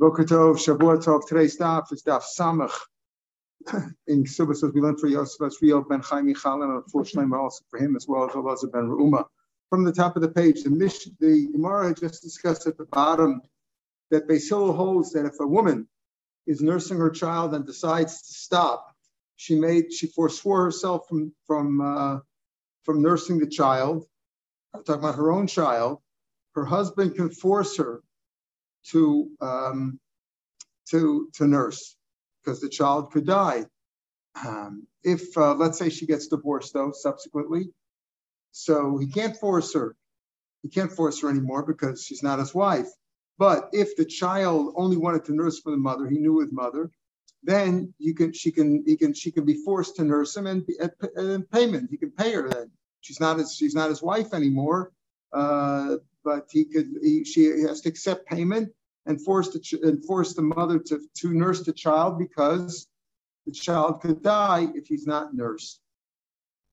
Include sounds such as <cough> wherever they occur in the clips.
Boker Tov, Shavua Tov. Today's daf is daf Samach. In Subas, as we learned for Yosef Asriel ben Chaim Michal, and unfortunately also for him as well as Elazar ben Reuma. From the top of the page, the Mish, the Gemara just discussed at the bottom that Basil holds that if a woman is nursing her child and decides to stop, she made she forswore herself from from uh, from nursing the child. I'm talking about her own child. Her husband can force her to um, to to nurse because the child could die. Um, if uh, let's say she gets divorced though subsequently, so he can't force her. He can't force her anymore because she's not his wife. But if the child only wanted to nurse for the mother, he knew his mother, then you can she can he can she can be forced to nurse him and, and payment. He can pay her then. She's not his she's not his wife anymore. Uh, but he could he, she has to accept payment and force the ch- and the mother to, to nurse the child because the child could die if he's not nursed.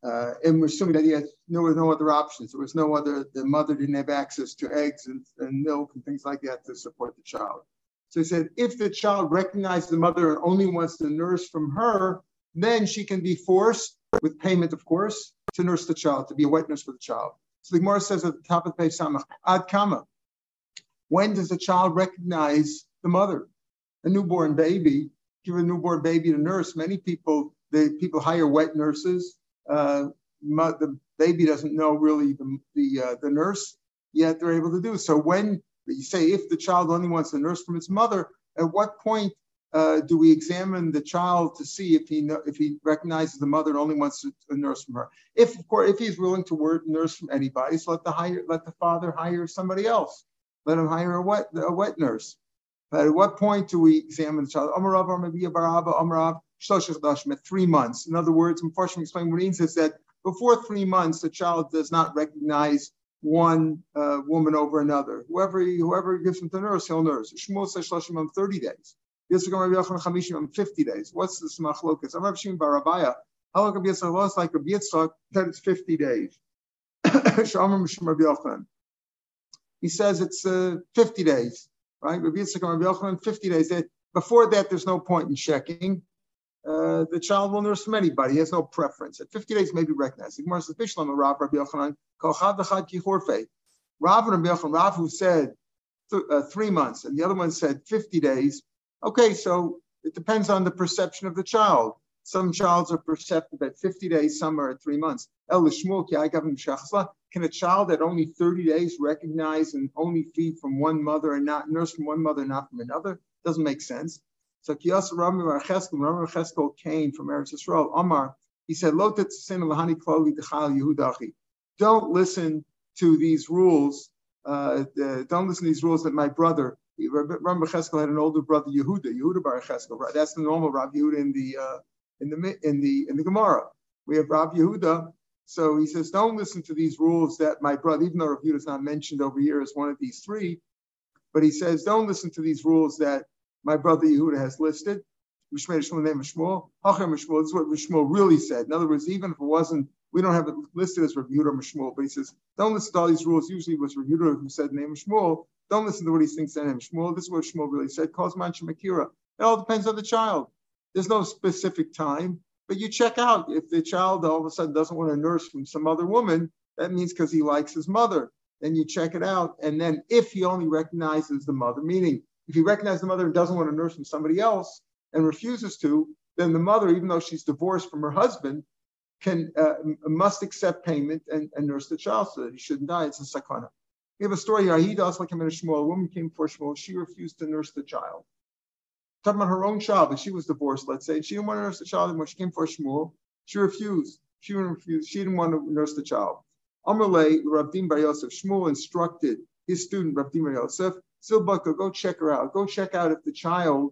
Uh, and we're assuming that he had no, no other options. There was no other, the mother didn't have access to eggs and, and milk and things like that to support the child. So he said, if the child recognizes the mother and only wants to nurse from her, then she can be forced, with payment, of course, to nurse the child, to be a wet nurse for the child. So the Gemara says at the top of the page, Samach, Ad Kama. When does a child recognize the mother? A newborn baby, give a newborn baby to nurse. Many people, the people hire wet nurses. Uh, the baby doesn't know really the the, uh, the nurse, yet they're able to do so. When you say if the child only wants a nurse from its mother, at what point uh, do we examine the child to see if he if he recognizes the mother and only wants a nurse from her? If of course if he's willing to work nurse from anybody, so let the hire let the father hire somebody else. Let him hire a wet a wet nurse. But at what point do we examine the child? Three months. In other words, unfortunately, explain what it means is that before three months, the child does not recognize one uh, woman over another. Whoever whoever gives him to nurse, he'll nurse. Shmuel says 30 days. Yisrael Rabbi Yochanan Chamishim 50 days. What's this machlokas? I'm Rabbi Shimon Barabaya. How long Rabbi Yitzchak was like Rabbi Yitzchak? That it's 50 days. <coughs> Shamar Mishim Rabbi Yochanan. He says it's uh, 50 days, right? Rabbi Yitzchak and Rabbi Yochanan 50 days. Before that, there's no point in checking. Uh, the child will nurse from anybody. He has no preference. At 50 days, maybe recognized. The Gemara says, Rabbi Yochanan, Kolchad V'chad Kihorfe. Rav and Rabbi Yochanan, Rav who said th- uh, three months, and the other one said 50 days. Okay, so it depends on the perception of the child. Some childs are perceptive at 50 days, some are at three months. Can a child at only 30 days recognize and only feed from one mother and not nurse from one mother, and not from another? Doesn't make sense. So Kiyas Rami Racheskel, Rami Racheskel came from Eretz Yisrael. Omar, he said, Lo Yehudachi. Don't listen to these rules. Uh, don't listen to these rules that my brother, Rami Racheskel had an older brother, Yehuda, Yehuda Bar Cheskel. That's the normal Rav Yehuda in the uh, in the in the in the Gemara. We have Rav Yehuda. So he says, don't listen to these rules that my brother, even though Rav is not mentioned over here as one of these three, but he says, don't listen to these rules that my brother Yehuda has listed. This is what Shmuel really said. In other words, even if it wasn't, we don't have it listed as Rav Yehuda or Shmuel, but he says, don't listen to all these rules. Usually it was Rav Yehuda who said name Shmuel. Don't listen to what he thinks the name Shmuel. This is what Shmuel really said. Calls Mancha Makira. It all depends on the child. There's no specific time, but you check out if the child all of a sudden doesn't want to nurse from some other woman, that means because he likes his mother. Then you check it out. And then if he only recognizes the mother, meaning if he recognizes the mother and doesn't want to nurse from somebody else and refuses to, then the mother, even though she's divorced from her husband, can uh, must accept payment and, and, nurse the child so that he shouldn't die. It's a sakana. We have a story here. He does like him in a Shmuel. A woman came for Shmuel. She refused to nurse the child. Talking about her own child, but she was divorced, let's say. She didn't want to nurse the child anymore. She came for Shmuel. She refused. She refused. She didn't want to nurse the child. Amalei, Rav Din Bar Yosef, Shmuel instructed his student, Rav Din Bar Yosef, Silbaka, go check her out. Go check out if the child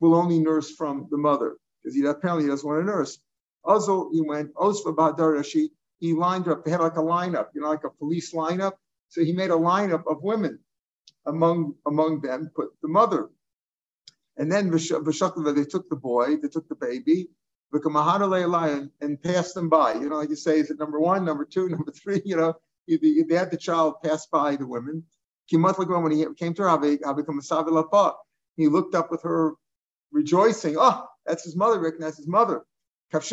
will only nurse from the mother, because he apparently he doesn't want to nurse. Also, he went, Osva Badarashi, he lined up, they had like a lineup, you know, like a police lineup. So he made a lineup of women. Among among them, put the mother. And then they took the boy, they took the baby, and, and passed them by. You know, like you say, is it number one, number two, <laughs> number three? You know, they had the child pass by the women. When he came to her, He looked up with her, rejoicing. Oh, that's his mother. Recognized his mother. But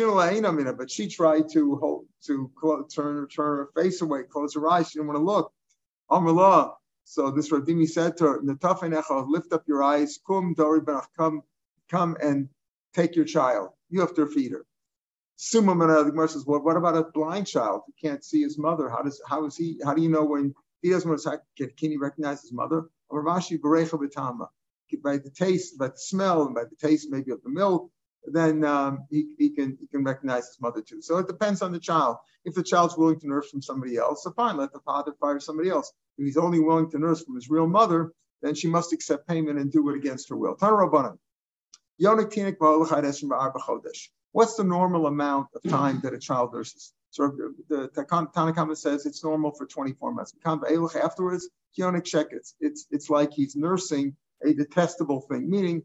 she tried to hold, to turn, turn her face away, close her eyes. She didn't want to look. Amrullah. So this Radimi said to her, lift up your eyes, kum dori come, come and take your child. You have to feed her. Summa the says, well, what about a blind child who can't see his mother? How does how is he? How do you know when he doesn't want to? Can, can he recognize his mother? By the taste, by the smell, and by the taste maybe of the milk, then um, he, he can he can recognize his mother too. So it depends on the child. If the child's willing to nurse from somebody else, so fine, let the father fire somebody else. If he's only willing to nurse from his real mother, then she must accept payment and do it against her will. What's the normal amount of time that a child nurses? So the Tanakama says it's normal for 24 months. Afterwards, it's, it's like he's nursing a detestable thing, meaning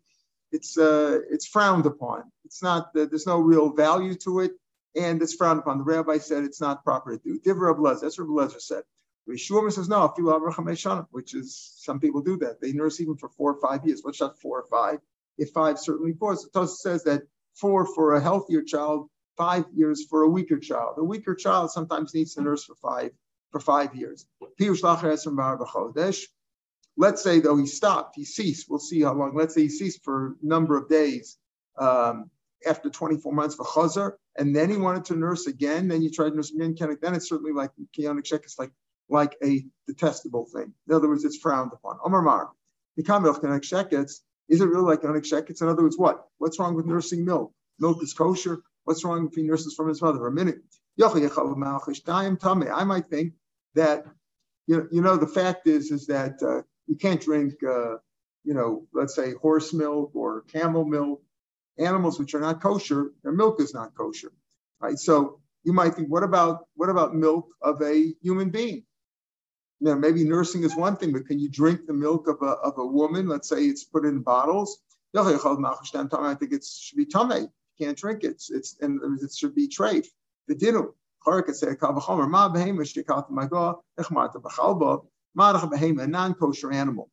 it's, uh, it's frowned upon. It's not, there's no real value to it, and it's frowned upon. The rabbi said it's not proper to do. Divra Ablezer, that's what Ablezer said. Rishuma says no, if you have Rachameshana, which is some people do that. They nurse even for four or five years. What's that four or five? If five, certainly four. So Tosa says that four for a healthier child, five years for a weaker child. A weaker child sometimes needs to nurse for five for five years. Let's say though he stopped, he ceased. We'll see how long. Let's say he ceased for a number of days um, after 24 months for chazar, and then he wanted to nurse again. Then you tried to nurse again. Then it's certainly like kionic shek. Like like a detestable thing. In other words, it's frowned upon. Omar Mar, is it really like onic shekets? In other words, what? What's wrong with nursing milk? Milk is kosher. What's wrong if he nurses from his mother? A minute. I might think that you know, you know the fact is is that uh, you can't drink uh, you know let's say horse milk or camel milk animals which are not kosher their milk is not kosher right so you might think what about what about milk of a human being know, maybe nursing is one thing, but can you drink the milk of a, of a woman? Let's say it's put in bottles. I think it should be tame. You can't drink it. It's, and it should be treif. The dinu. A non-kosher animal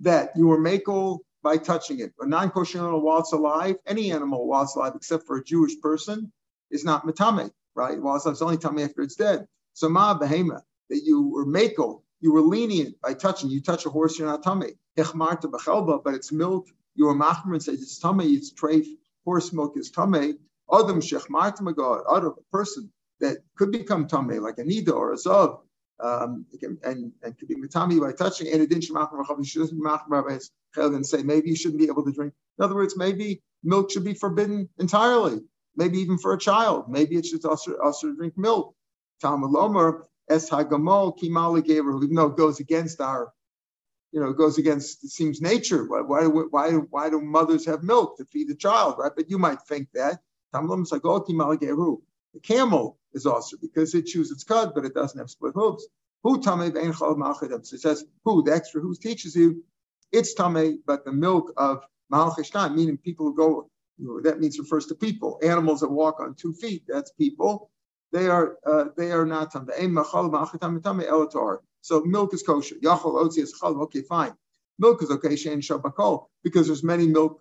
that you were makel by touching it. A non-kosher animal while it's alive, any animal while it's alive, except for a Jewish person, is not matame, right? While it's only tame after it's dead. So ma behema, that you were makel, you were lenient by touching. You touch a horse, you're not tummy. But it's milk. You were machmer and says it's tummy, it's treif. Horse milk is tummy. Adam shechmarta magad, other person that could become tummy, like a nida or a zav, um, and, and could be matami by touching. And it didn't and say maybe you shouldn't be able to drink. In other words, maybe milk should be forbidden entirely. Maybe even for a child. Maybe it should also, also drink milk. Talmud Lomer, Es Hagamol Kimali even though it goes against our, you know, it goes against it seems nature. Why, why, why, why do mothers have milk to feed the child, right? But you might think that. Tamlim like, oh, Kimali Gabriel. The camel is also because it chews its cud, but it doesn't have split hooves. Who tame So it says who the extra who teaches you it's tame, but the milk of malchishtan, meaning people who go. You know, that means refers to people, animals that walk on two feet. That's people they are uh, they are not tam. So milk is kosher. Yachol otzi is. Okay, fine. Milk is okay. Shein shabakol because there's many milk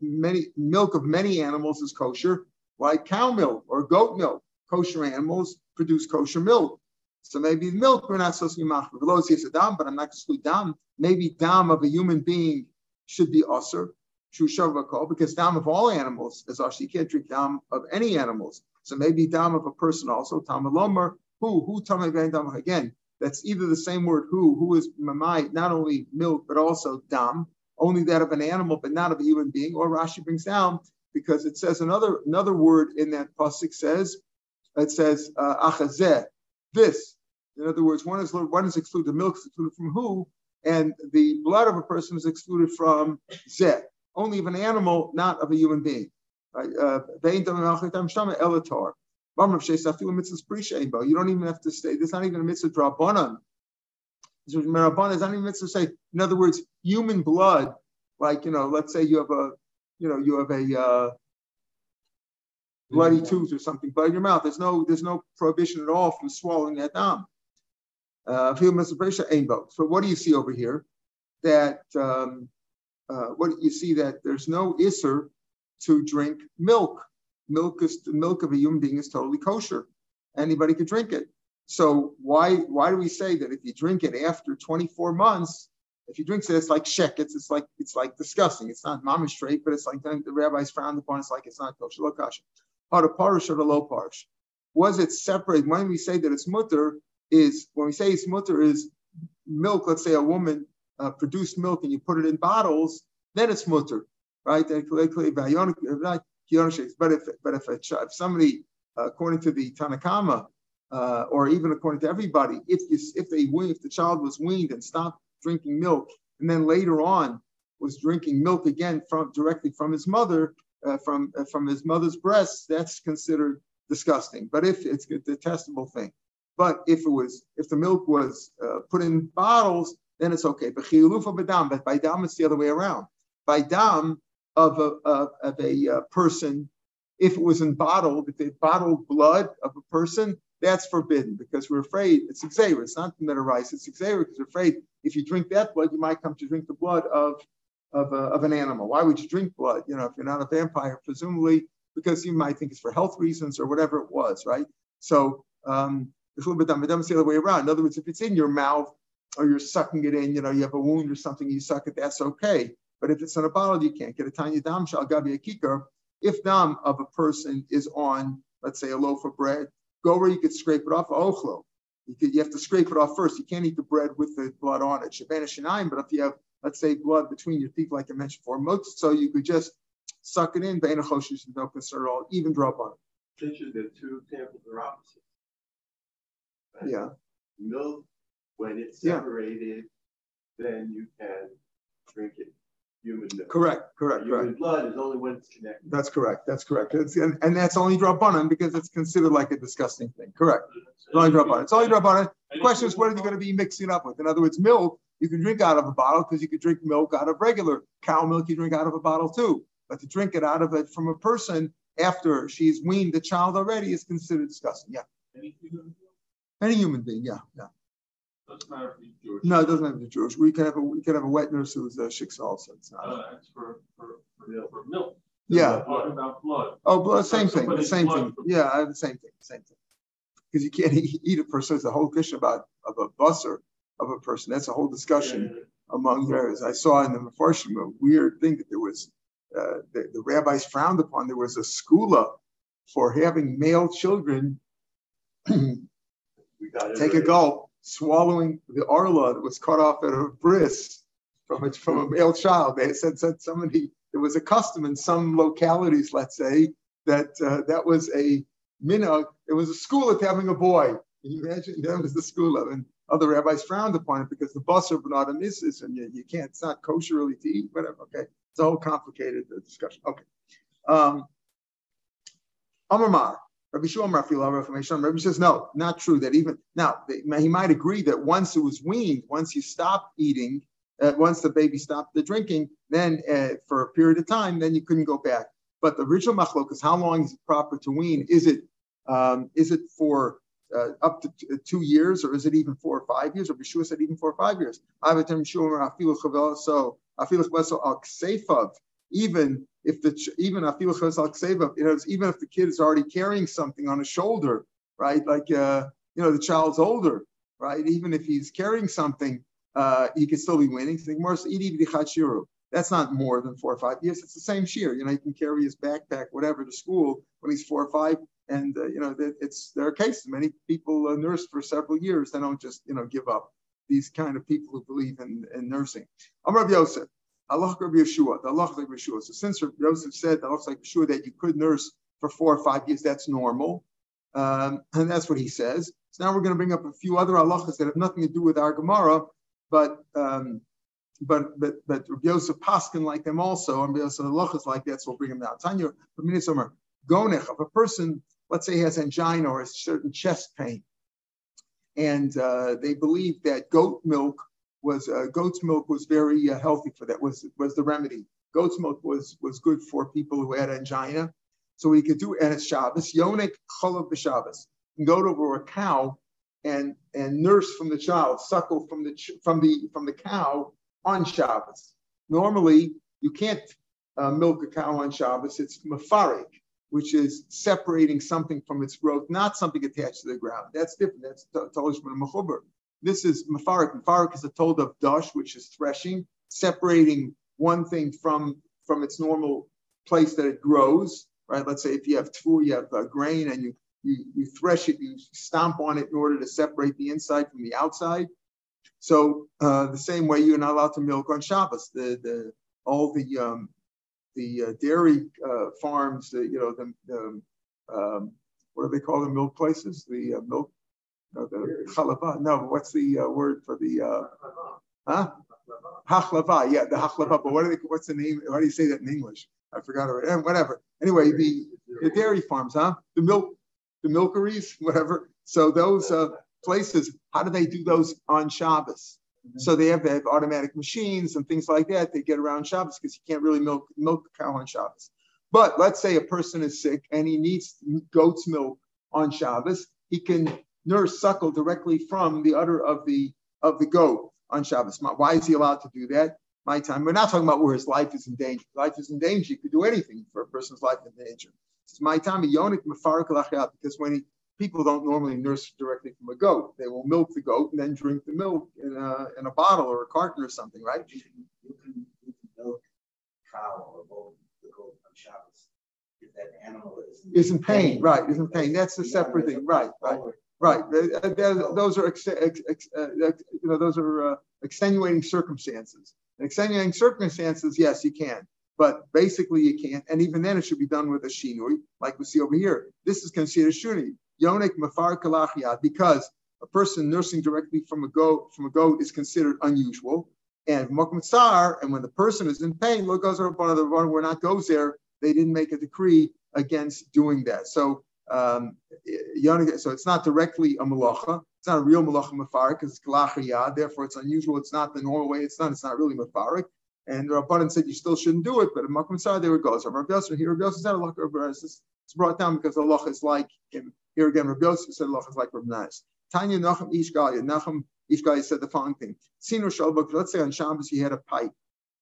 many milk of many animals is kosher, like cow milk or goat milk. Kosher animals produce kosher milk. So maybe milk we're not supposed to be machmer. Velocious dam, but I'm not to dam. Maybe dam of a human being should be usher. Because dam of all animals is usher. You can't drink dam of any animals. So maybe dam of a person also, tamalomer, who, who tamay dam again. That's either the same word who, who is mamai, not only milk, but also dam, only that of an animal, but not of a human being, or Rashi brings down because it says another another word in that pasuk says it says uh, achazeh, this. In other words, one is one is excluded, milk is excluded from who, and the blood of a person is excluded from zeh, only of an animal, not of a human being. Right? Uh, you don't even have to say, there's not even a mitzvah drabanan. There's not even a mitzvah say, in other words, human blood, like, you know, let's say you have a, you know, you have a uh, bloody tooth or something, blood in your mouth. There's no, there's no prohibition at all from swallowing that down. Uh, so what do you see over here? That um, uh, what you see that there's no isser to drink milk. Milk is milk of a human being is totally kosher. Anybody could drink it. So why why do we say that if you drink it after 24 months, if you drink it, it's like shek, it's, it's like it's like disgusting. It's not mama straight, but it's like the rabbis frowned upon. It's like it's not kosher. Kasha. Part of parish or the low parish. Was it separate? When we say that it's mutter, is when we say it's mutter is milk. Let's say a woman uh, produced milk and you put it in bottles, then it's mutter, right? But if but if, a, if somebody, uh, according to the Tanakama, uh, or even according to everybody, if you, if they if the child was weaned and stopped drinking milk, and then later on was drinking milk again from directly from his mother, uh, from uh, from his mother's breasts, that's considered disgusting. But if it's a detestable thing, but if it was if the milk was uh, put in bottles, then it's okay. But but by dam it's the other way around. By dam of a of, of a uh, person, if it was in bottled, if they bottled blood of a person, that's forbidden because we're afraid it's xavier. It's not the rice. It's xavier because we're afraid if you drink that blood, you might come to drink the blood of of, uh, of an animal. Why would you drink blood? You know, if you're not a vampire, presumably because you might think it's for health reasons or whatever it was, right? So um, it's a little bit dumb. The other way around. In other words, if it's in your mouth or you're sucking it in, you know, you have a wound or something, you suck it, that's okay. But if it's in a bottle, you can't get a tiny dam shal gabi a kikar. If dam of a person is on, let's say, a loaf of bread, Go where you could scrape it off. Ochlo. You, could, you have to scrape it off first. You can't eat the bread with the blood on it. Shabana shinayim, but if you have, let's say, blood between your teeth, like I mentioned before, so you could just suck it in. Beina choshish no concern at all. Even drop on it. The two examples are opposite. Right? Yeah. Milk, when it's separated, yeah. then you can drink it human milk. Correct, correct, human correct. blood is only when it's connected. That's correct. That's correct. It's, and, and that's only drop on drabanan because it's considered like a disgusting thing. Correct. It's only drabanan. It's only drabanan. The question is, what are you going to be mixing up with? In other words, milk you can drink out of a bottle because you can drink milk out of regular cow milk. You drink out of a bottle too. But to drink it out of it from a person after she's weaned the child already is considered disgusting. Yeah. Any human being? Any human being. Yeah. Yeah. Doesn't matter if he's Jewish. No, it doesn't have to be Jewish. We can have a we can have a wet nurse who's a shiksa also. It's not. Uh, that's for, for, for, milk. for milk. Yeah. Talking about blood. Oh, blood, same thing. The same thing. Yeah, I have the same thing. Same thing. Because you can't eat, <laughs> eat a person. It's a whole question about of a busser a person. That's a whole discussion among theirs. I saw in the Mefarshim a weird thing that there was uh, the, the rabbis frowned upon. There was a skula for having male children We got it take a gulp, swallowing the arla that was cut off at a bris from a, from a male child. They said, said somebody, there was a custom in some localities, let's say, that uh, that was a minhag. It was a school of having a boy. Can you imagine? That was the school of, and other rabbis frowned upon it because the bus of not a missus, and you, you can't, it's not kosher really to eat, whatever. Okay. It's a whole complicated uh, discussion. Okay. Um, Amar Mar, Rabbi Rafil Reformation. Rabbi says no, not true. That even now he might agree that once it was weaned, once you stop eating, uh, once the baby stopped the drinking, then uh, for a period of time, then you couldn't go back. But the original machlok is how long is it proper to wean? Is it um, is it for uh, up to t- two years, or is it even four or five years? Or Bishua said even four or five years. So even if the even you know, even if the kid is already carrying something on his shoulder, right? Like uh, you know, the child's older, right? Even if he's carrying something, uh, he could still be winning. That's not more than four or five years. It's the same shear. You know, he can carry his backpack, whatever, to school when he's four or five. And uh, you know, it's there are cases. Many people uh, nurse for several years. They don't just you know give up. These kind of people who believe in, in nursing. I'm Rabbi Yosef. Allah Rabbi Yeshua. The Allah like Yeshua. So since Rabbi Yosef said the Allah like Yeshua that you could nurse for four or five years, that's normal. Um, and that's what he says. So now we're going to bring up a few other halachas that have nothing to do with our Gemara, but um, but but but Rabbi Yosef Paskin like them also, and Rabbi Yosef halachas like that, so we'll bring them down. Tanya, but gonech of a person, let's say has angina or a certain chest pain, and uh, they believe that goat milk was uh, goat's milk was very uh, healthy for that was was the remedy. Goat's milk was was good for people who had angina. So we could do and it's Shabbos, Yonik Cholav b'Shabbos. Go over a cow and and nurse from the child, suckle from the from the from the cow on Shabbos. normally you can't uh, milk a cow on Shabbos. It's mafarik, which is separating something from its growth, not something attached to the ground. That's different. That's talishman mechuber. This is mafarik. Mafarik is a told of dash, which is threshing, separating one thing from from its normal place that it grows. Right. Let's say if you have tfu, you have uh, grain, and you you, you thresh it, you stomp on it in order to separate the inside from the outside. So uh, the same way you're not allowed to milk on Shabbos. The the all the um, the uh, dairy uh, farms, you know the, the um, what do they call the milk places? The uh, milk, no, the chalava. No, what's the word for the uh, huh? Hachlava. Yeah, the hachlava. But what they, what's the name? How do you say that in English? I forgot already. And whatever. Anyway, the the dairy farms, huh? The milk, the milkeries, <laughs> whatever. So those uh, places, how do they do those on Shabbos? So they have, they have automatic machines and things like that. They get around Shabbos because you can't really milk milk the cow on Shabbos. But let's say a person is sick and he needs goat's milk on Shabbos. He can nurse suckle directly from the udder of the of the goat on Shabbos. Why is he allowed to do that? My time. We're not talking about where his life is in danger. Life is in danger. You could do anything for a person's life in danger. It's my time. Because when he people don't normally nurse directly from a goat. They will milk the goat and then drink the milk in a, in a bottle or a carton or something, right? You can, you can, you can milk cow or the goat on Shabbos if that animal is is in pain, pain. right? Is in pain. That's a separate thing, right? Right. Right. Those are ex, ex, ex, uh, you know those are uh, extenuating circumstances. And extenuating circumstances, yes, you can, but basically you can't. And even then, it should be done with a shinui, like we see over here. This is considered shuni. Yonik Mafar Kalachiyat, because a person nursing directly from a goat from a goat is considered unusual. And Mokmatsar, and when the person is in pain, look goes of the one where not goes there, they didn't make a decree against doing that. So um, so it's not directly a malacha. It's not a real malacha mafarik because it's kalachiyad. Therefore, it's unusual. It's not the normal way. It's not. It's not really mafarik. And the Rabbanan said you still shouldn't do it, but in Makom Sar there it goes. Rabbi Yosef here, Rabbi Yosef said Allah it's brought down because the Allah is like him. Here again, Rabbi Yosef said Allah is like Rabbi Nas. Tanya Nachum Ishgaya. Nachum Ishgaya said the following thing. Sino Shalbuk, let's say on Shabbos he had a pipe,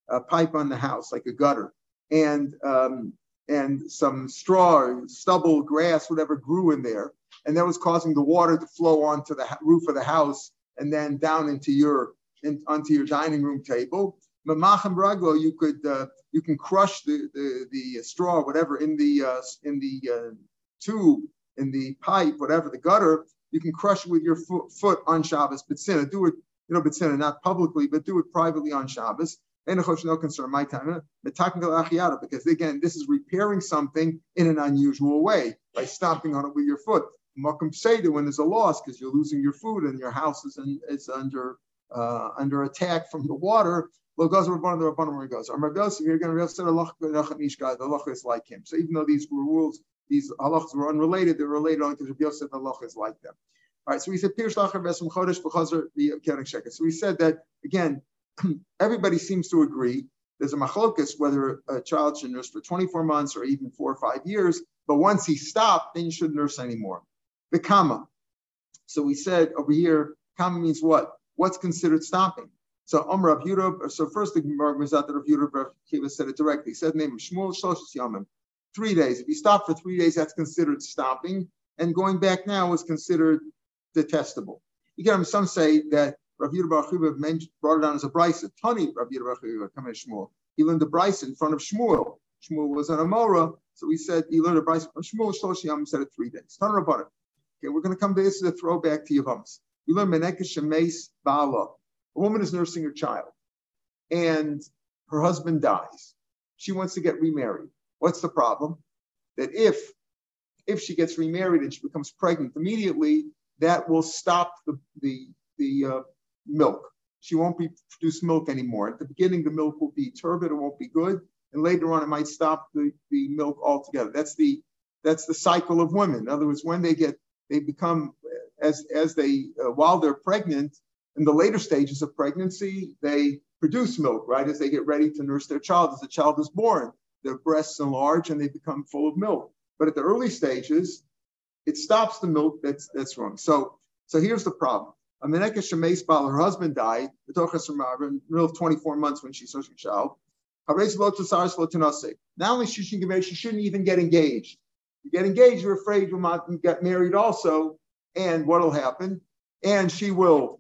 a pipe on the house, like a gutter, and um, and some straw, stubble, grass, whatever grew in there, and that was causing the water to flow onto the roof of the house and then down into your in, onto your dining room table. Mamachem raglo, you could uh, you can crush the, the, the straw, whatever, in the uh, in the uh, tube in the pipe, whatever, the gutter, you can crush it with your foot, foot on Shabbos. But sin, do it, you know, but sin, not publicly, but do it privately on Shabbos. And no concern, my time. Because again, this is repairing something in an unusual way by stomping on it with your foot. Makam Seder when there's a loss because you're losing your food and your house is, in, is under uh, under attack from the water. Well, goes the Rabbanim where he goes. You're going to say the Allah is like him. So even though these rules these halachas were unrelated, they're related only because Rabbi Yosef halacha is like them. All right, so we said Pirsh Lachar Besum Chodesh B'Chazer the Keren Sheker. So we said that again, <clears throat> everybody seems to agree. There's a machlokas whether a child should nurse for 24 months or even four or five years, but once he stopped, then you shouldn't nurse anymore. The kama. So we said over here, kama means what? What's considered stopping? So of Yudab, so first the Gemara was out that of Yudab Kiva said it directly. He said name of Shmuel Shloshis Yamim three days. If you stop for three days, that's considered stopping. And going back now is considered detestable. Again, some say that Rav Yehuda Bar brought it down as a brisa. Tani Rav Yehuda Bar Chiva, Shmuel. He learned the brisa in front of Shmuel. Shmuel was an Amora, so he said he learned a brisa from Shmuel. Shlosh Yam said it three days. Tani Rabbanim. Okay, we're going to come to this as a throwback to Yavams. We learn Menekesh Shemes Bala. A woman is nursing her child, and her husband dies. She wants to get remarried. What's the problem? That if if she gets remarried and she becomes pregnant immediately, that will stop the the, the uh, milk. She won't be produce milk anymore. At the beginning, the milk will be turbid, it won't be good, and later on, it might stop the, the milk altogether. That's the that's the cycle of women. In other words, when they get they become as as they uh, while they're pregnant in the later stages of pregnancy, they produce milk right as they get ready to nurse their child as the child is born their breasts enlarge and they become full of milk. But at the early stages, it stops the milk that's that's wrong. So so here's the problem. Ameneka Shemes Bal, her husband died, Tochas uh, in the middle of 24 months when she's such a child. Not only she should she get married, she shouldn't even get engaged. You get engaged, you're afraid you'll not get married also, and what'll happen? And she will,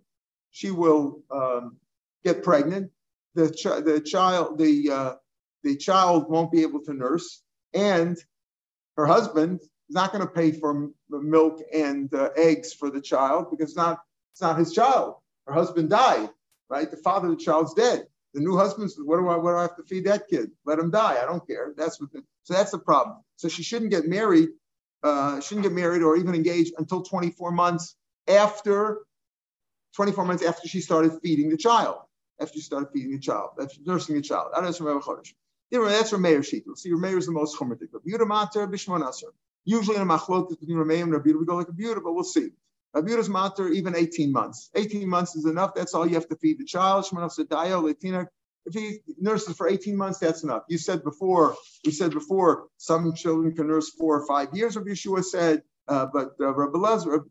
she will um, get pregnant. The, ch- the child, the uh, the child won't be able to nurse, and her husband is not going to pay for milk and uh, eggs for the child because it's not it's not his child. Her husband died, right? The father of the child's dead. The new husband says, "What do I? What do I have to feed that kid? Let him die. I don't care." That's what. The, so that's the problem. So she shouldn't get married. Uh, shouldn't get married or even engaged until 24 months after 24 months after she started feeding the child. After she started feeding the child, after nursing the child. That's from Chodesh. That's from Meir Shita. See, Meir is the most Mater Bishman Aser. Usually in a machlok between Rameir and Rabbi we go like a but we'll see. Rabbi Yehuda's matter even 18 months. 18 months is enough. That's all you have to feed the child. Latina. If he nurses for 18 months, that's enough. You said before, we said before, some children can nurse four or five years, Rabbi Yeshua said, uh, but uh, Rabbi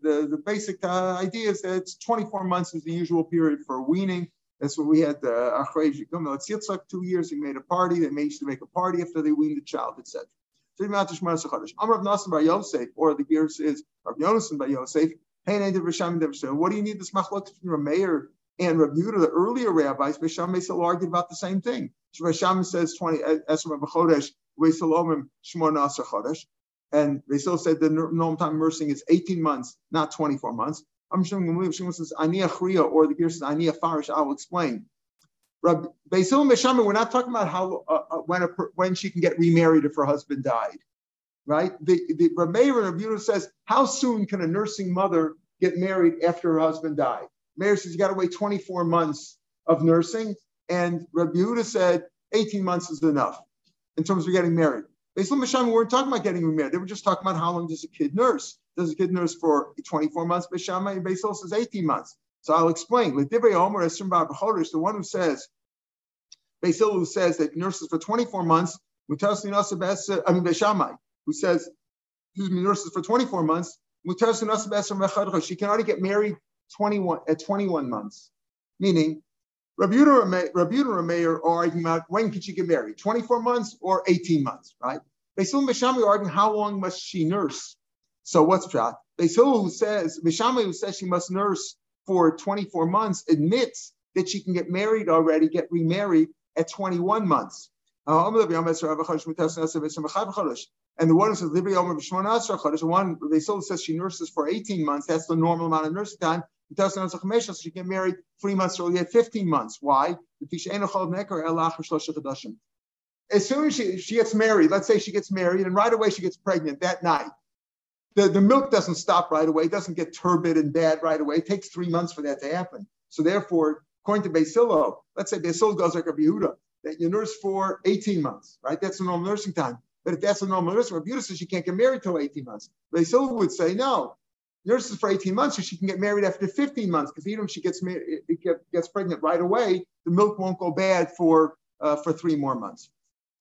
the, the basic uh, idea is that it's 24 months is the usual period for weaning. That's what we had the uh, two years, he made a party. They managed to make a party after they weaned the child, etc. So Amr Nassim by Yosef, or the gear is Rav Yonason by Yosef, Hey, what do you need this machlok from Rameir and Rav Yehuda, the earlier rabbis? Besham Beisal argued about the same thing. Besham says 20 Esra Chodesh, Beisalomim Shmor Nasr Chodesh. And they still said the normal time nursing is 18 months, not 24 months. I'm sure Shimon says Ania Chriya, or the gear says Ania Farish. I will explain. We're not talking about how uh, uh, when a, when she can get remarried if her husband died right? The, the Rameir and Rabbi says, how soon can a nursing mother get married after her husband died? Meir says you got to wait 24 months of nursing, and Rabbi Yehuda said 18 months is enough in terms of getting married. Beislam Basham weren't talking about getting remarried. They were just talking about how long does a kid nurse? Does a kid nurse for 24 months? Basham and Beisal says 18 months. So I'll explain. With Divrei Omer the one who says, Beisil who says that nurses for 24 months, I mean Beshamai, who says, excuse nurses for 24 months, she can only get married 21 at 21 months. Meaning, Rabbi Yehuda Meir are arguing about when can she get married, 24 months or 18 months, right? Beisil Beshami are arguing how long must she nurse. So what's that? Beisil who says, Beshami who says she must nurse for 24 months admits that she can get married already, get remarried at 21 months. And the one who says Libri Omer B'Shmon Asra Chodesh, one still says she nurses for 18 months. That's the normal amount of nursing time. She get married three months earlier, 15 months. Why? As soon as she, she gets married, let's say she gets married, and right away she gets pregnant that night. The, the milk doesn't stop right away, it doesn't get turbid and bad right away. It takes three months for that to happen. So therefore, according to Basilo, let's say Basil goes like a Yehuda, that you nurse for 18 months, right? That's the normal nursing time. But if that's a normal nurse, Rabbi says she can't get married till 18 months. Still would say no. Nurses for 18 months, so she can get married after 15 months, because even if she gets married, gets pregnant right away, the milk won't go bad for uh, for three more months.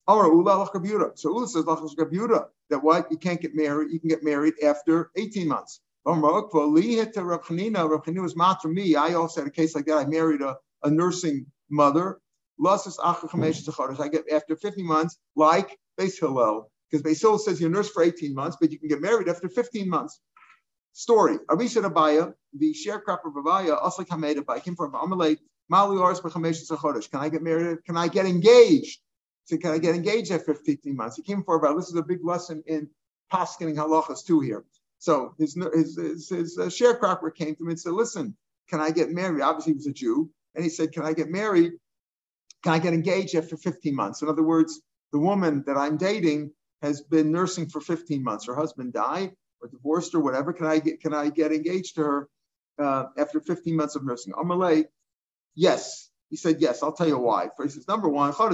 So Ula says that what you can't get married, you can get married after 18 months. Rabchanina was mat for me. I also had a case like that. I married a, a nursing mother. I get after 50 months, like Beis Hillel, because Beis Hillel says you're nurse for 18 months, but you can get married after 15 months. Story. Arisha Abaya, the sharecropper of Abaya, Aslik Hamed Abaya, came from Amalei, Mali Chodesh. Can I get married? Can I get engaged? So can I get engaged after 15 months? He came for about, this is a big lesson in Paskening Halachas too here. So his, his, his, his uh, sharecropper came to him and said, listen, can I get married? Obviously he was a Jew. And he said, can I get married? Can I get engaged after 15 months? In other words, the woman that I'm dating has been nursing for 15 months. Her husband died or divorced or whatever. Can I get can I get engaged to her uh, after 15 months of nursing? Amalei, yes. He said yes. I'll tell you why. For he says number one, normally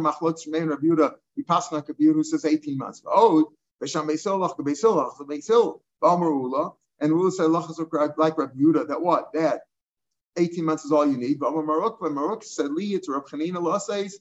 machlokes remain Rabuda. We pass on Kabir who says 18 months. Oh, Besham Beisil Lach Beisil Balmer and Ula said Lach like Rabuda that what that 18 months is all you need. But Maruk, Maruk said Li to Rab Chanina says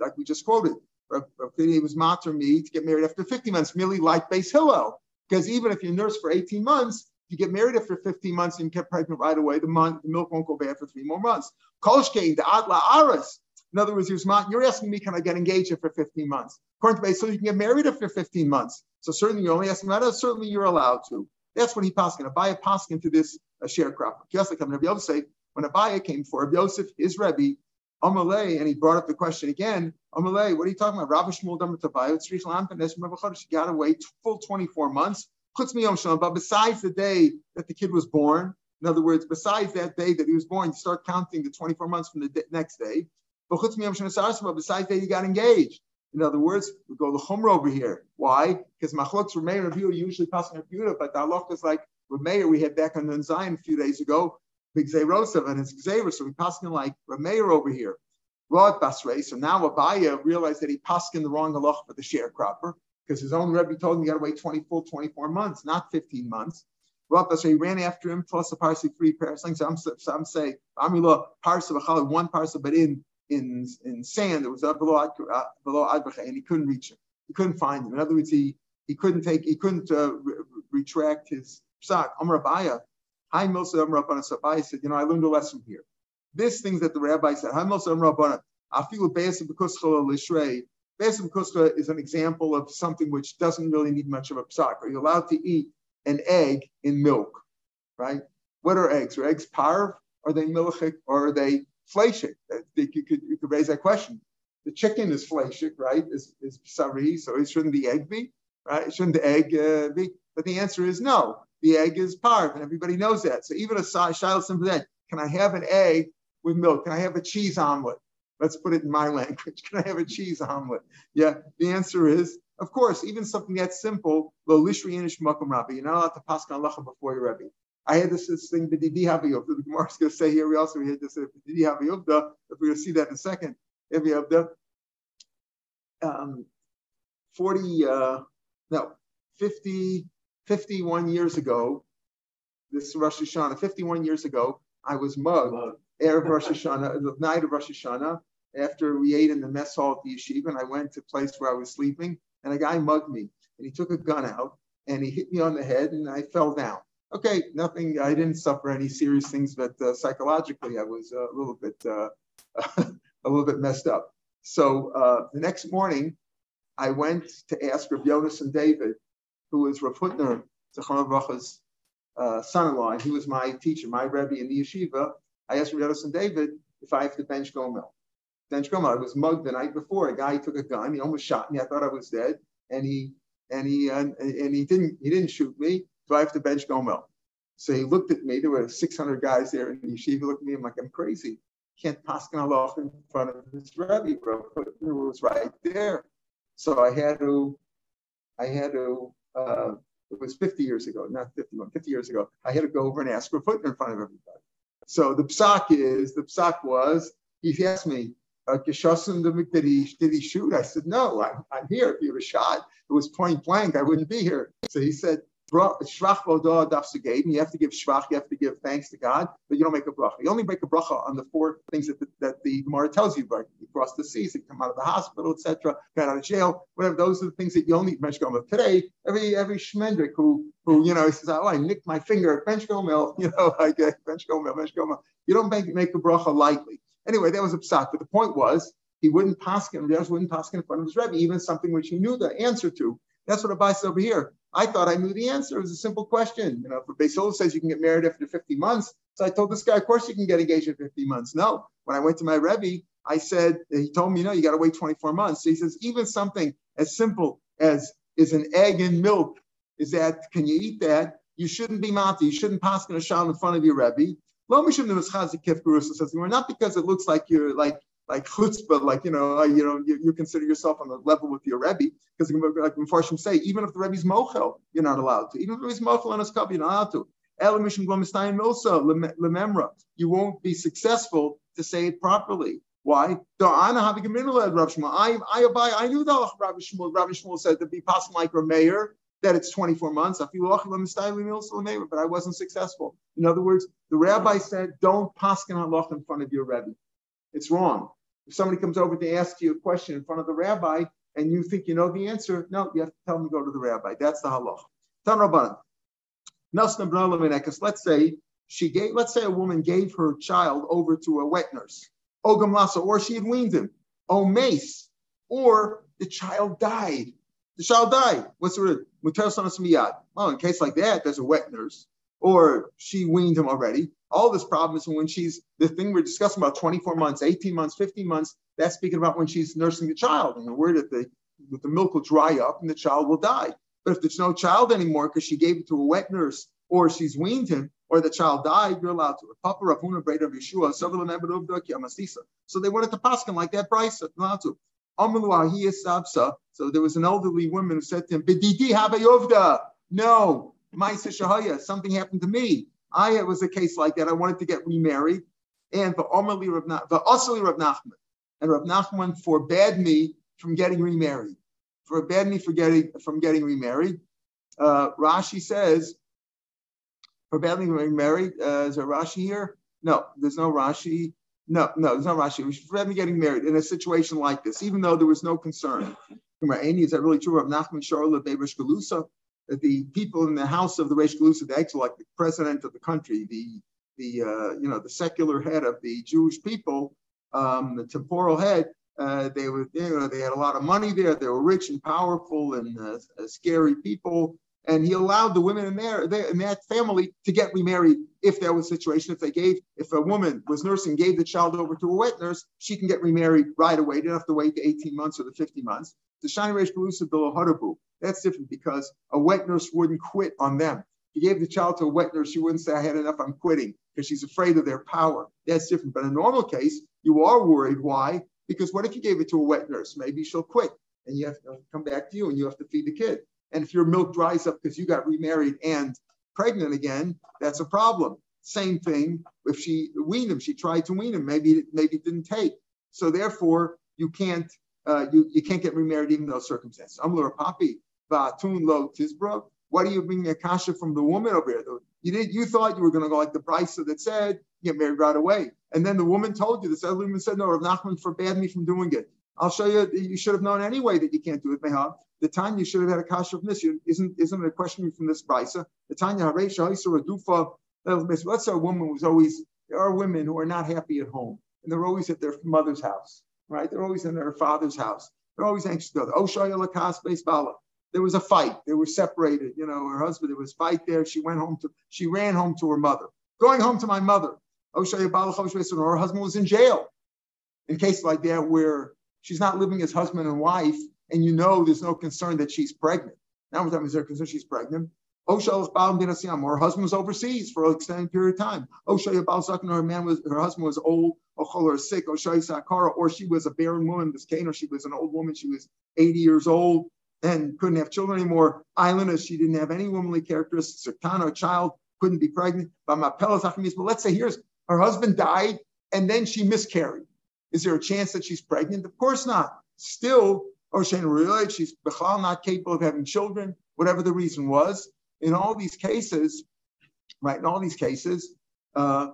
like we just quoted. It was matter me to get married after 50 months, merely like base Hillel. Because even if you nurse for 18 months, If you get married after 15 months and get pregnant right away, the, month, the milk won't go bad for three more months. Kolshkein, the adla aras. In other words, you're asking me, can I get engaged after 15 months? According to so you can get married after 15 months. So certainly you're only asking that. Certainly you're allowed to. That's what he passed. Abaye passed to this uh, sharecropper. Just like Rabbi Yosef, when Abaye came for Rabbi Yosef, his Rebbe, Amalei, and he brought up the question again. Amalei, what are you talking about? Rabbi Shmuel Damar Chodesh, you got wait full 24 months. But besides the day that the kid was born, in other words, besides that day that he was born, you start counting the 24 months from the next day. But besides that, you got engaged. In other words, we go the chumrah over here. Why? Because machlokes Rameir review usually passing a but the halach is like Rameir we had back on Zion a few days ago, big Zayrosav and it's Xaver, so we passing like Rameir over here. Rod Basrei. So now Abaya realized that he passed in the wrong halach for the sharecropper because his own Rebbe told him you got to wait 20 full 24 months, not 15 months. Rod Basrei ran after him plus a parsi three pairs. Some, some say Amila parsa one parsa, but in in in sand that was up below uh, below and he couldn't reach him. He couldn't find him. In other words, he he couldn't take he couldn't uh, re- retract his psak. Amar Abaya, Hi Milsa Amar Abana. So said, you know, I learned a lesson here. This things that the rabbi said, Hi Milsa Amar Abana. Afilu Be'esim B'kuschala Lishrei. Be'esim B'kuschala is an example of something which doesn't really need much of a psak. Are you allowed to eat an egg in milk? Right? What are eggs? Are eggs parv? Are they milchik? Or are they fleshik. You could, you could raise that question. The chicken is fleshik, right? Is is sari, so shouldn't the egg be, right? Shouldn't the egg uh, be? But the answer is no. The egg is parv, and everybody knows that. So even a child simply said, "Can I have an egg with milk? Can I have a cheese omelet?" Let's put it in my <laughs> language. Can I have a cheese omelet? Yeah. The answer is, of course, even something that simple. Lo lishri inish rabbi. You're not allowed to pass on lacha before your rabbi. I had this, this thing, B'didi Haviyuvda. The Gemara is going to say here, we also had this B'didi Haviyuvda, if we're going to see that in a second. Haviyuvda. Um, 40, uh, no, 50, 51 years ago, this Rosh Hashanah, 51 years ago, I was mugged, Erev Rosh Hashanah, the night of Rosh Hashanah, after we ate in the mess hall at the yeshiva, and I went to a place where I was sleeping, and a guy mugged me, and he took a gun out, and he hit me on the head, and I fell down. Okay, nothing. I didn't suffer any serious things, but uh, psychologically, I was a little bit uh, <laughs> a little bit messed up. So uh, the next morning, I went to ask Rav Yonason David, who was Rav Hutner, uh, son-in-law. And he was my teacher, my rebbe in the yeshiva. I asked Yonason David if I have to bench gomel. Bench gomel. I was mugged the night before. A guy took a gun. He almost shot me. I thought I was dead, and he and he and, and he didn't he didn't shoot me do I have to bench Gomel? So he looked at me. There were 600 guys there in the yeshiva. Looked at me. I'm like, I'm crazy. Can't paskin Allah in front of this rabbi, bro. It was right there. So I had to, I had to. Uh, it was 50 years ago, not 51, 50 years ago. I had to go over and ask for a foot in front of everybody. So the psak is the psak was he asked me, uh, did he did he shoot? I said no. I'm, I'm here. If you were shot, it was point blank. I wouldn't be here. So he said, Shvach Vodah and you have to give shvach, you have to give thanks to God, but you don't make a bracha. You only make a bracha on the four things that the, that the Gemara tells you, right? You cross the seas, you come out of the hospital, etc., got out of jail, whatever. Those are the things that you only bench. Today, every every shmendrik who who you know says, oh, I nicked my finger at bench gomel, <laughs> you know, like bench gomel, bench gomel. You don't make make a bracha lightly. Anyway, that was a psak. But the point was, he wouldn't paskin, just wouldn't paskin in front of his rebbe, even something which he knew the answer to. That's what Abai said over here. I thought I knew the answer. It was a simple question. You know, for Basil says you can get married after 50 months. So I told this guy, of course you can get engaged at 50 months. No. When I went to my Rebbe, I said, he told me, know, you got to wait 24 months. So he says, even something as simple as is an egg and milk, is that, can you eat that? You shouldn't be mati. You shouldn't pass in a shal in front of your Rebbe. Lo says, not because it looks like you're like like chutzpah, like you know, you know, you, you, consider yourself on the level with your rebbe, because like Mepharshim say, even if the rebbe's mochel, you're not allowed to. Even if the mochel on his cup, you're not allowed to. You won't be successful to say it properly. Why? I, I, I knew that Rabbi Shmuel, Rabbi Shmuel said to be possible like a mayor that it's 24 months. But I wasn't successful. In other words, the rabbi said, don't paskin halach in front of your rebbe. It's wrong. If somebody comes over to ask you a question in front of the rabbi and you think you know the answer, no, you have to tell them to go to the rabbi. That's the halach. Tan Rabbanan. Let's say she gave, let's say a woman gave her child over to a wet nurse, Ogam Lasa, or she had weaned him, O mace, or the child died. The child died. What's the word? Mutar Well, in a case like that, there's a wet nurse, or she weaned him already. All this problem is when she's the thing we're discussing about 24 months, 18 months, 15 months. That's speaking about when she's nursing the child, and the word that the that the milk will dry up and the child will die. But if there's no child anymore because she gave it to a wet nurse or she's weaned him or the child died, you're allowed to. Papa Ravuna Breda of Yeshua, So they wanted to pass him like that, Bryce, allowed to. So there was an elderly woman who said to him. No, Maisa Shahaya, something happened to me. I was a case like that. I wanted to get remarried. And the Omali Rav Nachman. And Rav Nachman forbade me from getting remarried. Forbade me from getting, from getting remarried. Uh, Rashi says, forbade me from getting married. Uh, is there Rashi here? No, there's no Rashi. No, no, there's no Rashi. We should prevent me getting married in a situation like this, even though there was no concern. Is that really true of Nachman Sharla Beirish Galusa? The people in the house of the Reish Galusa, the actual like the president of the country, the the uh, you know the secular head of the Jewish people, um, the temporal head, uh, they were you know they had a lot of money there. They were rich and powerful and uh, uh scary people and he allowed the women in there, in that family to get remarried if there was a situation. If they gave, if a woman was nursing, gave the child over to a wet nurse, she can get remarried right away. You don't have to wait the 18 months or the 50 months. The Belusa Harabu, that's different because a wet nurse wouldn't quit on them. If you gave the child to a wet nurse, she wouldn't say, I had enough, I'm quitting, because she's afraid of their power. That's different. But in a normal case, you are worried. Why? Because what if you gave it to a wet nurse? Maybe she'll quit and you have to come back to you and you have to feed the kid. And if your milk dries up because you got remarried and pregnant again, that's a problem. Same thing if she weaned him, she tried to wean him, maybe maybe it didn't take. So therefore, you can't uh, you, you can't get remarried even those circumstances. I'm Laura Papi, Vatun Lo Tizbra. What are you bringing a kasha from the woman over here? You did you thought you were going to go like the Brisa that said get married right away. And then the woman told you, the other woman said, no, Rav Nachman forbade me from doing it. I'll show you, you should have known anyway that you can't do it, Meha the time you should have had a kasha from this. Isn't isn't a question from this brisa? The Dufa. Let's say a woman was always there are women who are not happy at home and they're always at their mother's house, right? They're always in their father's house. They're always anxious to go. Oh, there was a fight. They were separated. You know, her husband. There was fight there. She went home to. She ran home to her mother. Going home to my mother. Oh, her husband was in jail. In cases like that, where she's not living as husband and wife, and you know there's no concern that she's pregnant. Now we're talking is there concern she's pregnant. Or her husband was overseas for an extended period of time. Her man was her husband was old, or sick, or she was a barren woman, this or she was an old woman, she was 80 years old and couldn't have children anymore. Islanders, she didn't have any womanly characteristics. Sartana, a child, couldn't be pregnant. But let's say here's her husband died and then she miscarried. Is there a chance that she's pregnant? Of course not. Still, or realized she's not capable of having children, whatever the reason was. In all these cases, right, in all these cases, uh,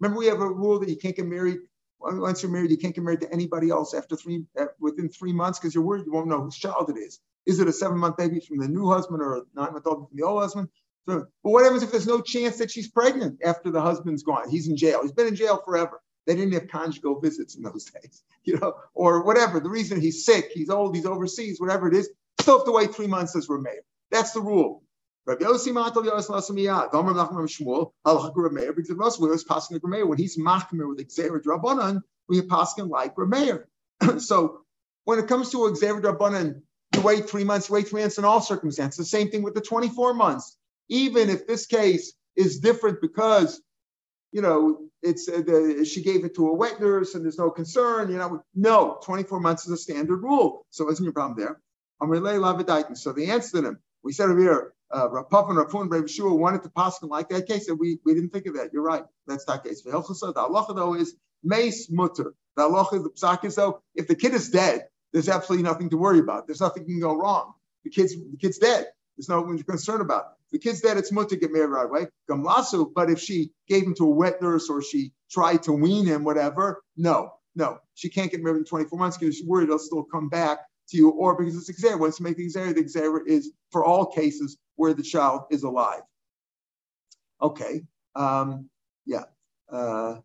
Remember, we have a rule that you can't get married. Once you're married, you can't get married to anybody else after three, uh, within three months, because you're worried you won't know whose child it is. Is it a seven-month baby from the new husband or a nine-month-old from the old husband? But what happens if there's no chance that she's pregnant after the husband's gone? He's in jail. He's been in jail forever. They didn't have conjugal visits in those days, you know, or whatever. The reason he's sick, he's old, he's overseas, whatever it is, still have to wait three months as Rameir. That's the rule. Because passing when he's machmir with Xavier Drabanan, we have passing like Rameir. so when it comes to Xavier Drabanan, you wait three months, wait three months in all circumstances. The same thing with the 24 months. Even if this case is different because you know, it's uh, the, she gave it to a wet nurse and there's no concern, you know. No, 24 months is a standard rule. So isn't your problem there? I'm relay lavidaitin. So the answer to them, we said over here, uh, Rapaf and Rapun Brave Shua wanted to pass like that case, and we, we didn't think of that. You're right. That's that case. The halacha though is mace mutter. The halacha, the psak is though, if the kid is dead, there's absolutely nothing to worry about. There's nothing can go wrong. The kid's the kid's dead. There's no concern about. It the kid's dead, it's mutter to get married right away. Gamlasu, but if she gave him to a wet nurse or she tried to wean him, whatever, no, no, she can't get married in 24 months because she's worried he'll still come back to you, or because it's exer. When it's making exer, the exer is for all cases where the child is alive. Okay. Um, yeah. Uh,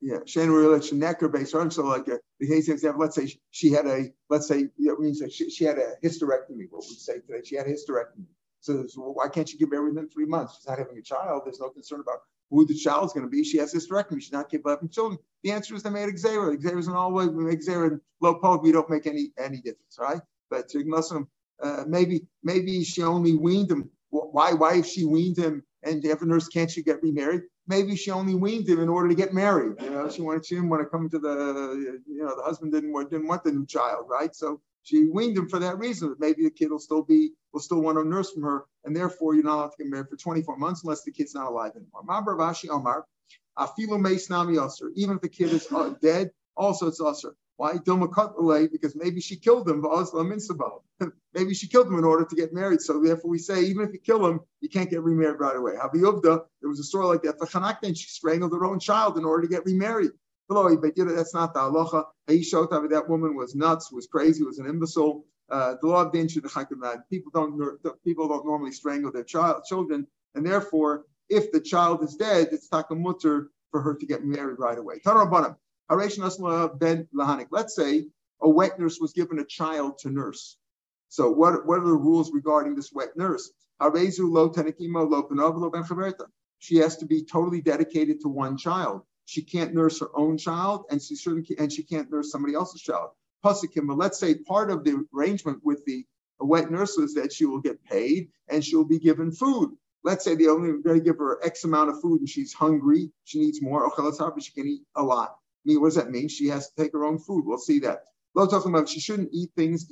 yeah, Shane Necker based on so like uh, the case example. Let's say she had a let's say you know, means she, she had a hysterectomy. What we say today, she had a hysterectomy. So, why can't she give birth within three months? She's not having a child. There's no concern about who the child's going to be. She has hysterectomy. She's not giving children. The answer is they made. Xera is in all way. We make Xera in low pope. We don't make any any difference, right? But to Muslim, uh, maybe maybe she only weaned him. Why why if she weaned him and a nurse can't she get remarried? maybe she only weaned him in order to get married. You know, she wanted she didn't want to come to the you know the husband didn't want didn't want the new child, right? So she weaned him for that reason. But maybe the kid will still be will still want a nurse from her, and therefore you're not allowed to get married for 24 months unless the kid's not alive anymore. Omar, Afilu Meis Nami even if the kid is uh, dead, also it's usher. Why? Because maybe she killed him. <laughs> maybe she killed him in order to get married. So therefore, we say even if you kill him, you can't get remarried right away. Habiyuvda, there was a story like that. and she strangled her own child in order to get remarried. That's not the halacha. That woman was nuts, was crazy, was an imbecile. Uh, the law of din people don't people don't normally strangle their child children, and therefore, if the child is dead, it's takamutter for her to get married right away. Let's say a wet nurse was given a child to nurse. So what, what are the rules regarding this wet nurse? She has to be totally dedicated to one child. She can't nurse her own child, and she certainly and she can't nurse somebody else's child. Let's say part of the arrangement with the wet nurse is that she will get paid and she'll be given food. Let's say they only going to give her X amount of food and she's hungry, she needs more. Okay, let's hope she can eat a lot mean, what does that mean? She has to take her own food. We'll see that. Lo talking about she shouldn't eat things.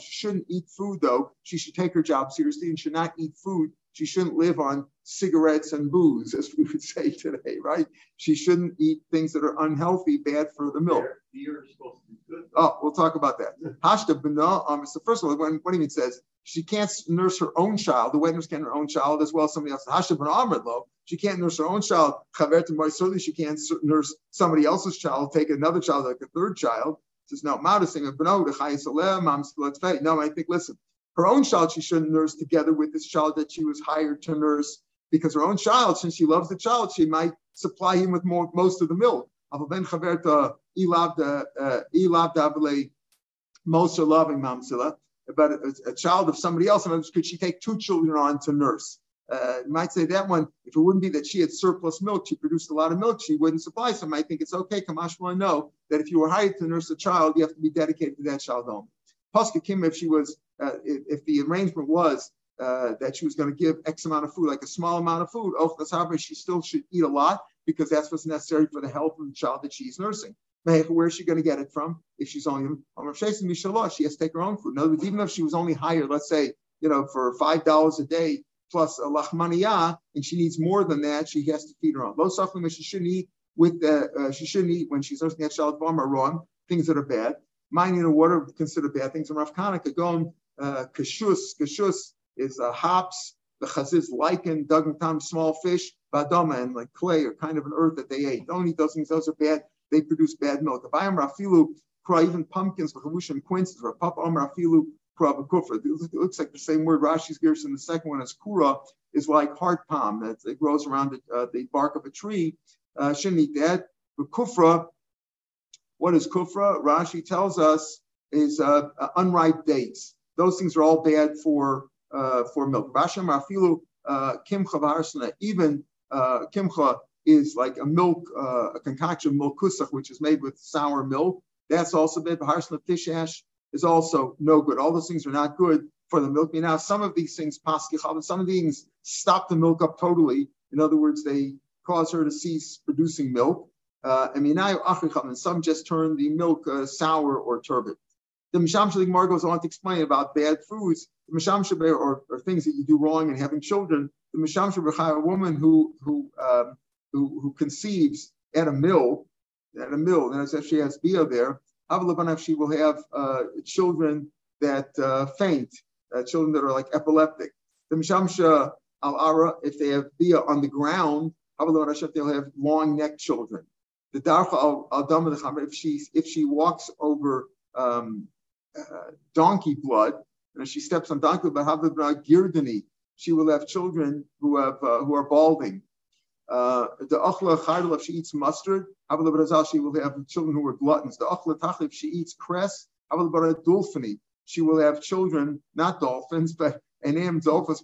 She shouldn't eat food though. She should take her job seriously and should not eat food. She shouldn't live on cigarettes and booze, as we would <laughs> say today, right? She shouldn't eat things that are unhealthy, bad for the milk. Beer is supposed to be good. Oh, we'll talk about that. Hashta b'na. Um, so first of all, when, what do you mean says she can't nurse her own child. The wet nurse can her own child as well as somebody else. Hashta b'na lo. She can't nurse her own child. Certainly, she can't nurse somebody else's child, take another child, like a third child. Says, no, modesting no, no, I think, listen, her own child she shouldn't nurse together with this child that she was hired to nurse because her own child, since she loves the child, she might supply him with more, most of the milk. But a, a child of somebody else, could she take two children on to nurse? Uh, might say that one, if it wouldn't be that she had surplus milk, she produced a lot of milk, she wouldn't supply some. I think it's okay, Kamash will know that if you were hired to nurse a child, you have to be dedicated to that child only. Paska Kim, if she was, uh, if, if, the arrangement was uh, that she was going to give X amount of food, like a small amount of food, oh, she still should eat a lot because that's what's necessary for the health of the child that she's nursing. Where is she going to get it from? If she's only she has to take her own food. In other words, even if she was only hired, let's say, you know, for five dollars a day plus a lachmaniyah, and she needs more than that, she has to feed her own. Low suffering she shouldn't eat with the, uh, she shouldn't eat when she's nursing at Shalot Bam are wrong, things that are bad. Mining and water considered bad things. And Rav Kanaka going, uh, kashus, kashus is uh, hops, the chaziz lichen, dug and time small fish, badama, and like clay or kind of an earth that they ate. Don't eat those things, those are bad. They produce bad milk. If I am rafilu, even pumpkins, and quinces, or papa am rafilu, kufra. It looks like the same word Rashi's gives in the second one as kura is like heart palm that it grows around the, uh, the bark of a tree. Uh, shouldn't eat that. But kufra, what is kufra? Rashi tells us is uh, uh unripe dates. Those things are all bad for uh, for milk. Rashi mafilu uh, kimcha Even kimcha is like a milk, a concoction milk kusach, which is made with sour milk. That's also bad. Harsna fish ash is also no good. All those things are not good for the milk. Now, some of these things, paskichav, some of these stop the milk up totally. In other words, they cause her to cease producing milk. Uh, and some just turn the milk uh, sour or turbid. The Misham Gemara goes on to explain about bad foods, the Misham or, or things that you do wrong in having children. The Misham a woman who who, um, who who conceives at a mill, at a mill, and she has bia there, Avalabanaf, she will have uh, children that uh, faint, uh, children that are like epileptic. The Mishamsha al Ara, if they have Bia on the ground, they'll have long necked children. The Darcha al Dama, if she if she walks over um, uh, donkey blood, and if she steps on donkey blood, girdani, she will have children who have uh, who are balding. Uh, the achla chardal, if she eats mustard, she will have children who are gluttons. The achla tach, if she eats cress, dolphiny, she will have children, not dolphins, but enam dolphins,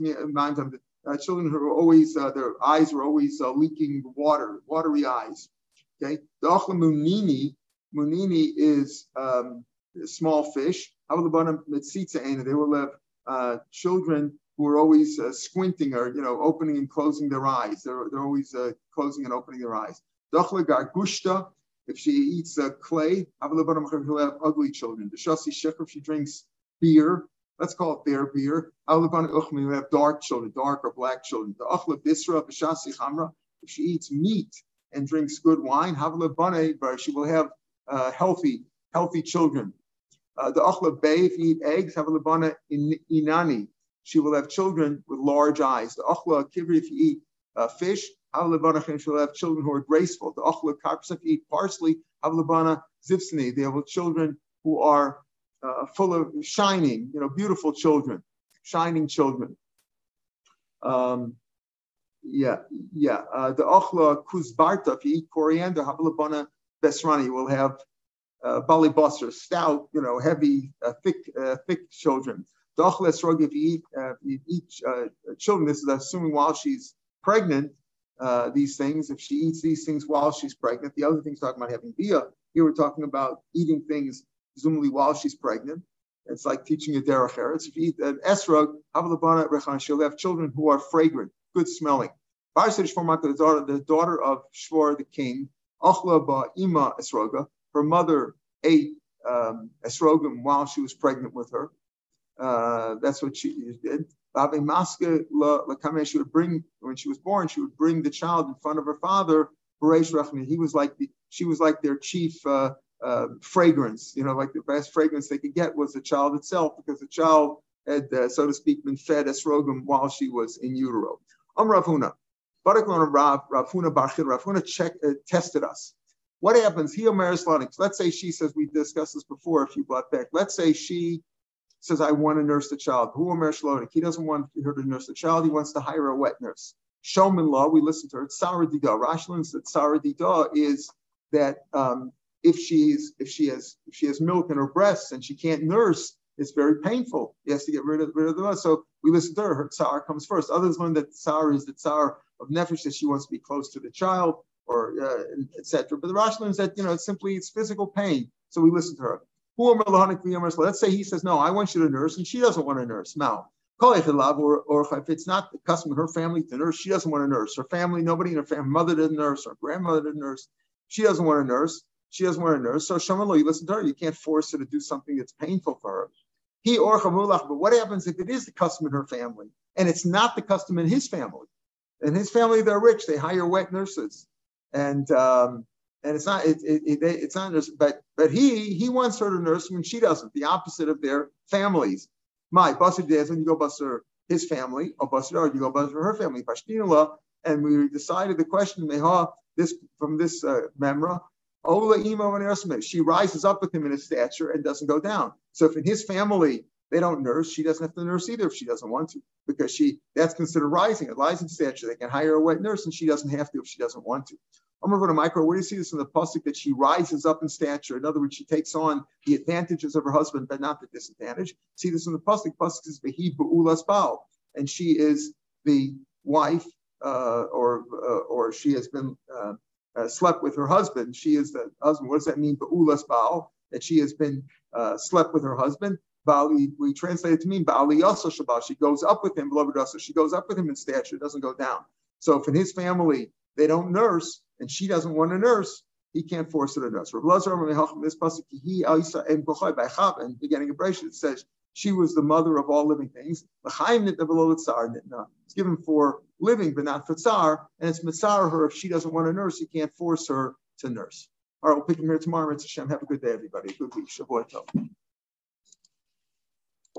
uh, children who are always, uh, their eyes are always uh, leaking water, watery eyes. Okay, the achla munini, munini is um, small fish. They will have uh, children who are always uh, squinting or you know opening and closing their eyes. They're, they're always uh, closing and opening their eyes. gargushta, if she eats uh, clay, who have ugly children. The shasi shekh, if she drinks beer, let's call it their beer. who have dark children, dark or black children. The bisra, shasi chamra, if she eats meat and drinks good wine, bar. she will have uh, healthy, healthy children. Uh, the achla bay, if you eat eggs, have a in inani, she will have children with large eyes. The achla kivri, if you eat uh, fish, she will have children who are graceful. The achla karpsa, if you eat parsley, havlabana zipsini, they have children who are uh, full of shining, you know, beautiful children, shining children. Um, yeah, yeah. Uh, the achla kuzbarta, if you eat coriander, havlabana besrani, will have uh, bali basar, stout, you know, heavy, uh, thick, uh, thick children. Dochles rog, if you eat, uh, uh, children, this is assuming while she's pregnant, uh, these things, if she eats these things while she's pregnant, the other thing's talking about having bia. Here we're talking about eating things presumably while she's pregnant. It's like teaching a derech eretz. If you eat an esrog, she'll have children who are fragrant, good smelling. The daughter, the daughter of Shvor the king, Achla ba ima esroga, her mother ate um, while she was pregnant with her. Uh, that's what she did. Maska she would bring when she was born, she would bring the child in front of her father. He was like the, she was like their chief uh, uh, fragrance. You know, like the best fragrance they could get was the child itself, because the child had, uh, so to speak, been fed esrogim while she was in utero. Um Ravuna, Barakon Rav Ravuna Barchil Ravuna check uh, tested us. What happens? He Let's say she says we discussed this before. If you brought back, let's say she says, I want to nurse the child. Who Omer Shlonik? He doesn't want her to nurse the child. He wants to hire a wet nurse. Showman law, we listen to her. It's Sarah Dida. Rashi said Sarah Dida is that um, if she's if she has if she has milk in her breasts and she can't nurse, it's very painful. He has to get rid of rid of the milk. So we listen to her. Her tsar comes first. Others learn that tsar is the tsar of nefesh that she wants to be close to the child or uh, etc. But the Rashi learns that you know it's simply it's physical pain. So we listen to her. Let's say he says, No, I want you to nurse, and she doesn't want to nurse. Now, or, or if it's not the custom of her family to nurse, she doesn't want to nurse. Her family, nobody in her family, mother didn't nurse, her grandmother didn't nurse. She doesn't want to nurse. She doesn't want to nurse. So Shamalo, you listen to her. You can't force her to do something that's painful for her. He or Chamulach, but what happens if it is the custom in her family and it's not the custom in his family? In his family, they're rich. They hire wet nurses, and um, and it's not it, it, it, it's not nurse, but but he he wants her to nurse when she doesn't. The opposite of their families. My busser days when you go busser his family or or you go busser her family. Pashtinula, and we decided the question meha this from this uh, memra. Ola ima She rises up with him in his stature and doesn't go down. So if in his family they don't nurse, she doesn't have to nurse either if she doesn't want to, because she that's considered rising. It lies in stature. They can hire a wet nurse and she doesn't have to if she doesn't want to. I'm going to go to micro. Where do you see this in the pasuk that she rises up in stature? In other words, she takes on the advantages of her husband, but not the disadvantage. See this in the pasuk. Pasuk is behi ba'ulas baal, and she is the wife, uh, or uh, or she has been uh, uh, slept with her husband. She is the husband. What does that mean? Ba'ulas baal, that she has been uh, slept with her husband. Bali, we translate it to mean Bali also Shabbat. She goes up with him, beloved also. She goes up with him in stature, doesn't go down. So if in his family they don't nurse, and she doesn't want to nurse, he can't force her to nurse. This pasuk, he and beginning of Bereshit, it says she was the mother of all living things. It's given for living, but not for tsar, and it's mitzar her if she doesn't want to nurse. he can't force her to nurse. All right, we'll pick him here tomorrow. It's Hashem. Have a good day, everybody. Good week. Shavua